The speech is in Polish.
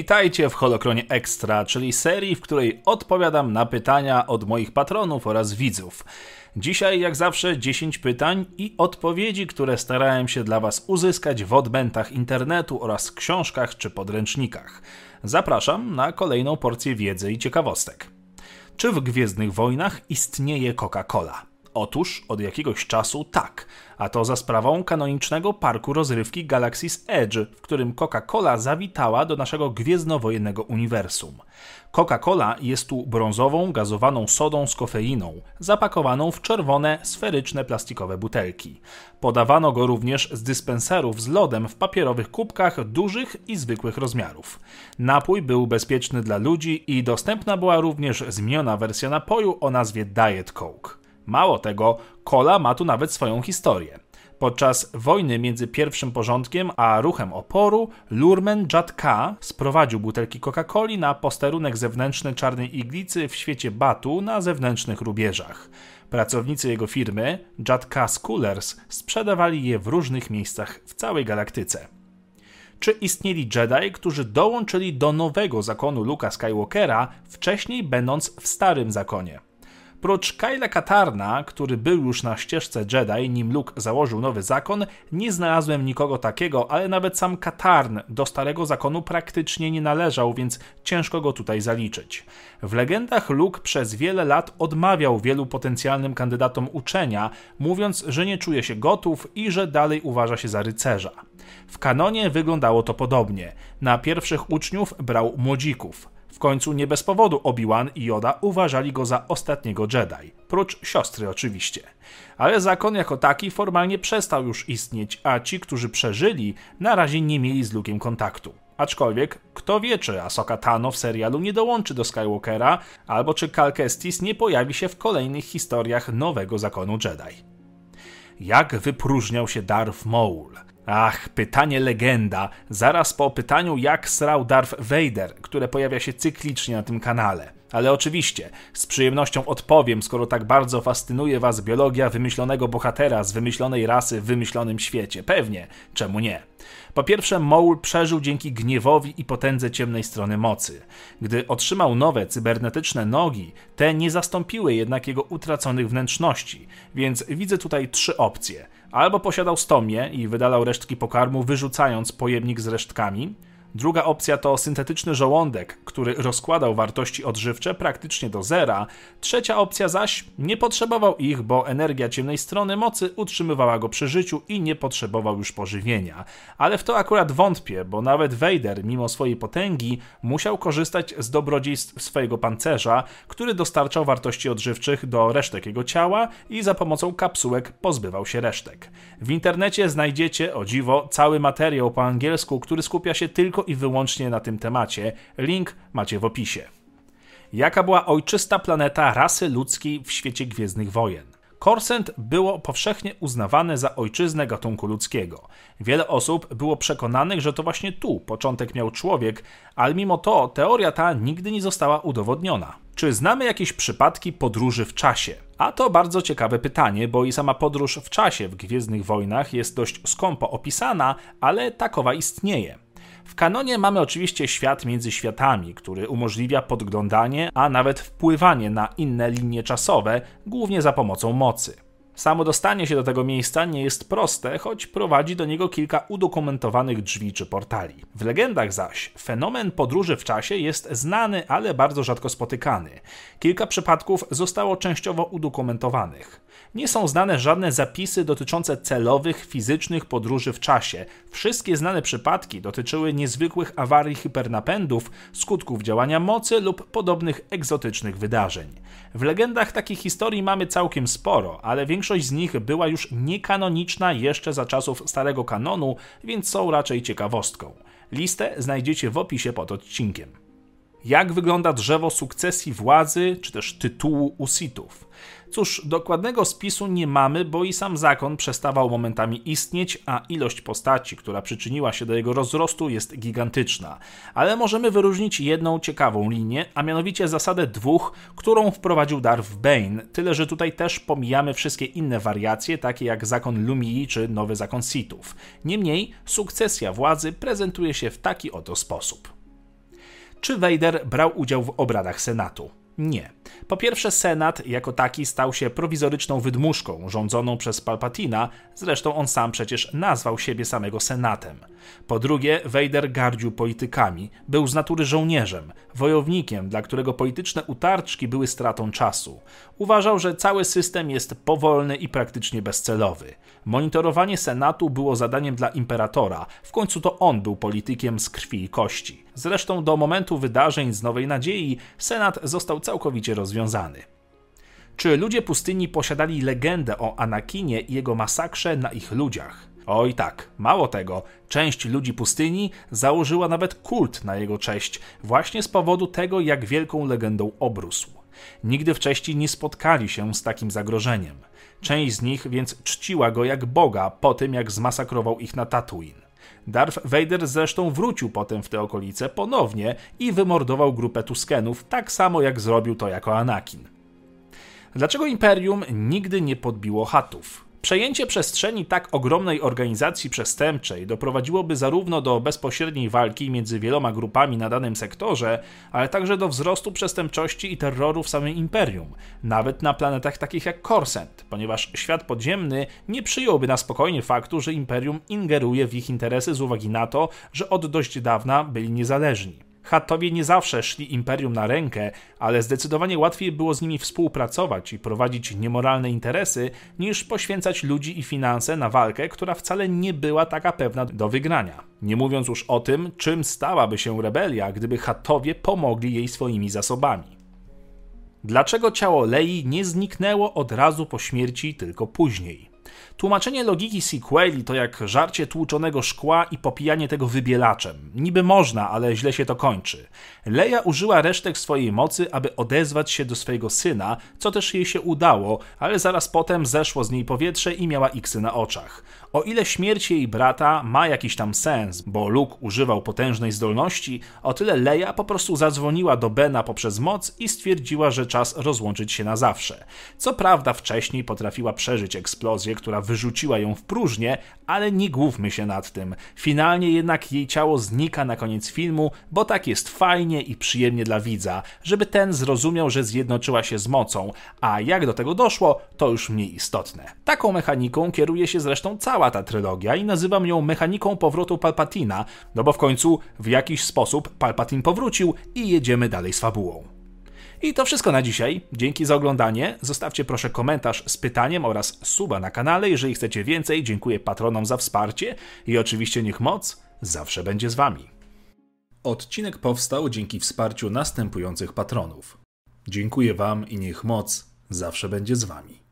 Witajcie w Holokronie Extra, czyli serii, w której odpowiadam na pytania od moich patronów oraz widzów. Dzisiaj, jak zawsze, 10 pytań i odpowiedzi, które starałem się dla Was uzyskać w odbętach internetu oraz książkach czy podręcznikach. Zapraszam na kolejną porcję wiedzy i ciekawostek. Czy w Gwiezdnych Wojnach istnieje Coca-Cola? Otóż od jakiegoś czasu tak, a to za sprawą kanonicznego parku rozrywki Galaxy's Edge, w którym Coca-Cola zawitała do naszego gwiezdnowojennego uniwersum. Coca-Cola jest tu brązową, gazowaną sodą z kofeiną, zapakowaną w czerwone, sferyczne plastikowe butelki. Podawano go również z dyspenserów z lodem w papierowych kubkach dużych i zwykłych rozmiarów. Napój był bezpieczny dla ludzi i dostępna była również zmieniona wersja napoju o nazwie Diet Coke. Mało tego, kola ma tu nawet swoją historię. Podczas wojny między pierwszym porządkiem a ruchem oporu, Lurmen Jadka sprowadził butelki Coca-Coli na posterunek zewnętrzny czarnej iglicy w świecie Batu na zewnętrznych rubieżach. Pracownicy jego firmy, Jadka Schoolers, sprzedawali je w różnych miejscach w całej galaktyce. Czy istnieli Jedi, którzy dołączyli do nowego zakonu Luka Skywalkera, wcześniej będąc w starym zakonie? Prócz Kyla Katarna, który był już na ścieżce Jedi, nim Luke założył nowy zakon, nie znalazłem nikogo takiego, ale nawet sam Katarn do starego zakonu praktycznie nie należał, więc ciężko go tutaj zaliczyć. W legendach Luke przez wiele lat odmawiał wielu potencjalnym kandydatom uczenia, mówiąc, że nie czuje się gotów i że dalej uważa się za rycerza. W kanonie wyglądało to podobnie. Na pierwszych uczniów brał młodzików. W końcu nie bez powodu Obi-Wan i Yoda uważali go za ostatniego Jedi, prócz siostry oczywiście. Ale zakon jako taki formalnie przestał już istnieć, a ci, którzy przeżyli, na razie nie mieli z Luke'em kontaktu. Aczkolwiek, kto wie, czy Ahsoka Tano w serialu nie dołączy do Skywalkera, albo czy Cal Kestis nie pojawi się w kolejnych historiach nowego zakonu Jedi. Jak wypróżniał się Darth Maul? Ach, pytanie legenda, zaraz po pytaniu jak srał Darth Vader, które pojawia się cyklicznie na tym kanale. Ale oczywiście, z przyjemnością odpowiem, skoro tak bardzo fascynuje was biologia wymyślonego bohatera z wymyślonej rasy w wymyślonym świecie. Pewnie, czemu nie? Po pierwsze, Maul przeżył dzięki gniewowi i potędze ciemnej strony mocy. Gdy otrzymał nowe cybernetyczne nogi, te nie zastąpiły jednak jego utraconych wnętrzności, więc widzę tutaj trzy opcje. Albo posiadał stomię i wydalał resztki pokarmu, wyrzucając pojemnik z resztkami, Druga opcja to syntetyczny żołądek, który rozkładał wartości odżywcze praktycznie do zera. Trzecia opcja zaś nie potrzebował ich, bo energia ciemnej strony mocy utrzymywała go przy życiu i nie potrzebował już pożywienia. Ale w to akurat wątpię, bo nawet Vader, mimo swojej potęgi, musiał korzystać z dobrodziejstw swojego pancerza, który dostarczał wartości odżywczych do resztek jego ciała i za pomocą kapsułek pozbywał się resztek. W internecie znajdziecie, o dziwo, cały materiał po angielsku, który skupia się tylko i wyłącznie na tym temacie. Link macie w opisie. Jaka była ojczysta planeta rasy ludzkiej w świecie Gwiezdnych Wojen? Korsent było powszechnie uznawane za ojczyznę gatunku ludzkiego. Wiele osób było przekonanych, że to właśnie tu początek miał człowiek, ale mimo to teoria ta nigdy nie została udowodniona. Czy znamy jakieś przypadki podróży w czasie? A to bardzo ciekawe pytanie, bo i sama podróż w czasie w Gwiezdnych Wojnach jest dość skąpo opisana, ale takowa istnieje. W kanonie mamy oczywiście świat między światami, który umożliwia podglądanie, a nawet wpływanie na inne linie czasowe, głównie za pomocą mocy. Samo dostanie się do tego miejsca nie jest proste, choć prowadzi do niego kilka udokumentowanych drzwi czy portali. W legendach zaś fenomen podróży w czasie jest znany, ale bardzo rzadko spotykany. Kilka przypadków zostało częściowo udokumentowanych. Nie są znane żadne zapisy dotyczące celowych, fizycznych podróży w czasie. Wszystkie znane przypadki dotyczyły niezwykłych awarii hipernapędów, skutków działania mocy lub podobnych egzotycznych wydarzeń. W legendach takich historii mamy całkiem sporo, ale większość z nich była już niekanoniczna jeszcze za czasów starego kanonu, więc są raczej ciekawostką. Listę znajdziecie w opisie pod odcinkiem. Jak wygląda drzewo sukcesji władzy czy też tytułu Usitów? Cóż, dokładnego spisu nie mamy, bo i sam zakon przestawał momentami istnieć, a ilość postaci, która przyczyniła się do jego rozrostu, jest gigantyczna. Ale możemy wyróżnić jedną ciekawą linię, a mianowicie zasadę dwóch, którą wprowadził Darth Bane, tyle że tutaj też pomijamy wszystkie inne wariacje, takie jak zakon Lumii czy nowy zakon Sithów. Niemniej, sukcesja władzy prezentuje się w taki oto sposób. Czy Vader brał udział w obradach Senatu? Nie. Po pierwsze, Senat jako taki stał się prowizoryczną wydmuszką rządzoną przez Palpatina, zresztą on sam przecież nazwał siebie samego Senatem. Po drugie, Vader gardził politykami, był z natury żołnierzem, wojownikiem, dla którego polityczne utarczki były stratą czasu. Uważał, że cały system jest powolny i praktycznie bezcelowy. Monitorowanie Senatu było zadaniem dla imperatora, w końcu to on był politykiem z krwi i kości. Zresztą do momentu wydarzeń z Nowej Nadziei Senat został całkowicie rozwiązany. Czy ludzie pustyni posiadali legendę o Anakinie i jego masakrze na ich ludziach? Oj tak, mało tego, część ludzi pustyni założyła nawet kult na jego cześć, właśnie z powodu tego, jak wielką legendą obrósł. Nigdy wcześniej nie spotkali się z takim zagrożeniem. Część z nich więc czciła go jak Boga po tym, jak zmasakrował ich na Tatooine. Darth Vader zresztą wrócił potem w te okolice ponownie i wymordował grupę Tuskenów, tak samo jak zrobił to jako Anakin. Dlaczego Imperium nigdy nie podbiło Hatów? Przejęcie przestrzeni tak ogromnej organizacji przestępczej doprowadziłoby zarówno do bezpośredniej walki między wieloma grupami na danym sektorze, ale także do wzrostu przestępczości i terroru w samym imperium, nawet na planetach takich jak Korsent, ponieważ świat podziemny nie przyjąłby na spokojnie faktu, że imperium ingeruje w ich interesy z uwagi na to, że od dość dawna byli niezależni. Hattowie nie zawsze szli imperium na rękę, ale zdecydowanie łatwiej było z nimi współpracować i prowadzić niemoralne interesy, niż poświęcać ludzi i finanse na walkę, która wcale nie była taka pewna do wygrania. Nie mówiąc już o tym, czym stałaby się rebelia, gdyby Hattowie pomogli jej swoimi zasobami. Dlaczego ciało Lei nie zniknęło od razu po śmierci, tylko później? Tłumaczenie logiki sequeli to jak żarcie tłuczonego szkła i popijanie tego wybielaczem. Niby można, ale źle się to kończy. Leia użyła resztek swojej mocy, aby odezwać się do swojego syna, co też jej się udało, ale zaraz potem zeszło z niej powietrze i miała iksy na oczach. O ile śmierć jej brata ma jakiś tam sens, bo Luke używał potężnej zdolności, o tyle Leia po prostu zadzwoniła do Bena poprzez moc i stwierdziła, że czas rozłączyć się na zawsze. Co prawda wcześniej potrafiła przeżyć eksplozję, która wyrzuciła ją w próżnię, ale nie główmy się nad tym. Finalnie jednak jej ciało znika na koniec filmu, bo tak jest fajnie i przyjemnie dla widza, żeby ten zrozumiał, że zjednoczyła się z mocą, a jak do tego doszło, to już mniej istotne. Taką mechaniką kieruje się zresztą ta trylogia i nazywam ją mechaniką powrotu Palpatina, no bo w końcu w jakiś sposób Palpatine powrócił i jedziemy dalej z fabułą. I to wszystko na dzisiaj. Dzięki za oglądanie. Zostawcie proszę komentarz z pytaniem oraz suba na kanale, jeżeli chcecie więcej. Dziękuję patronom za wsparcie i oczywiście niech moc zawsze będzie z wami. Odcinek powstał dzięki wsparciu następujących patronów. Dziękuję wam i niech moc zawsze będzie z wami.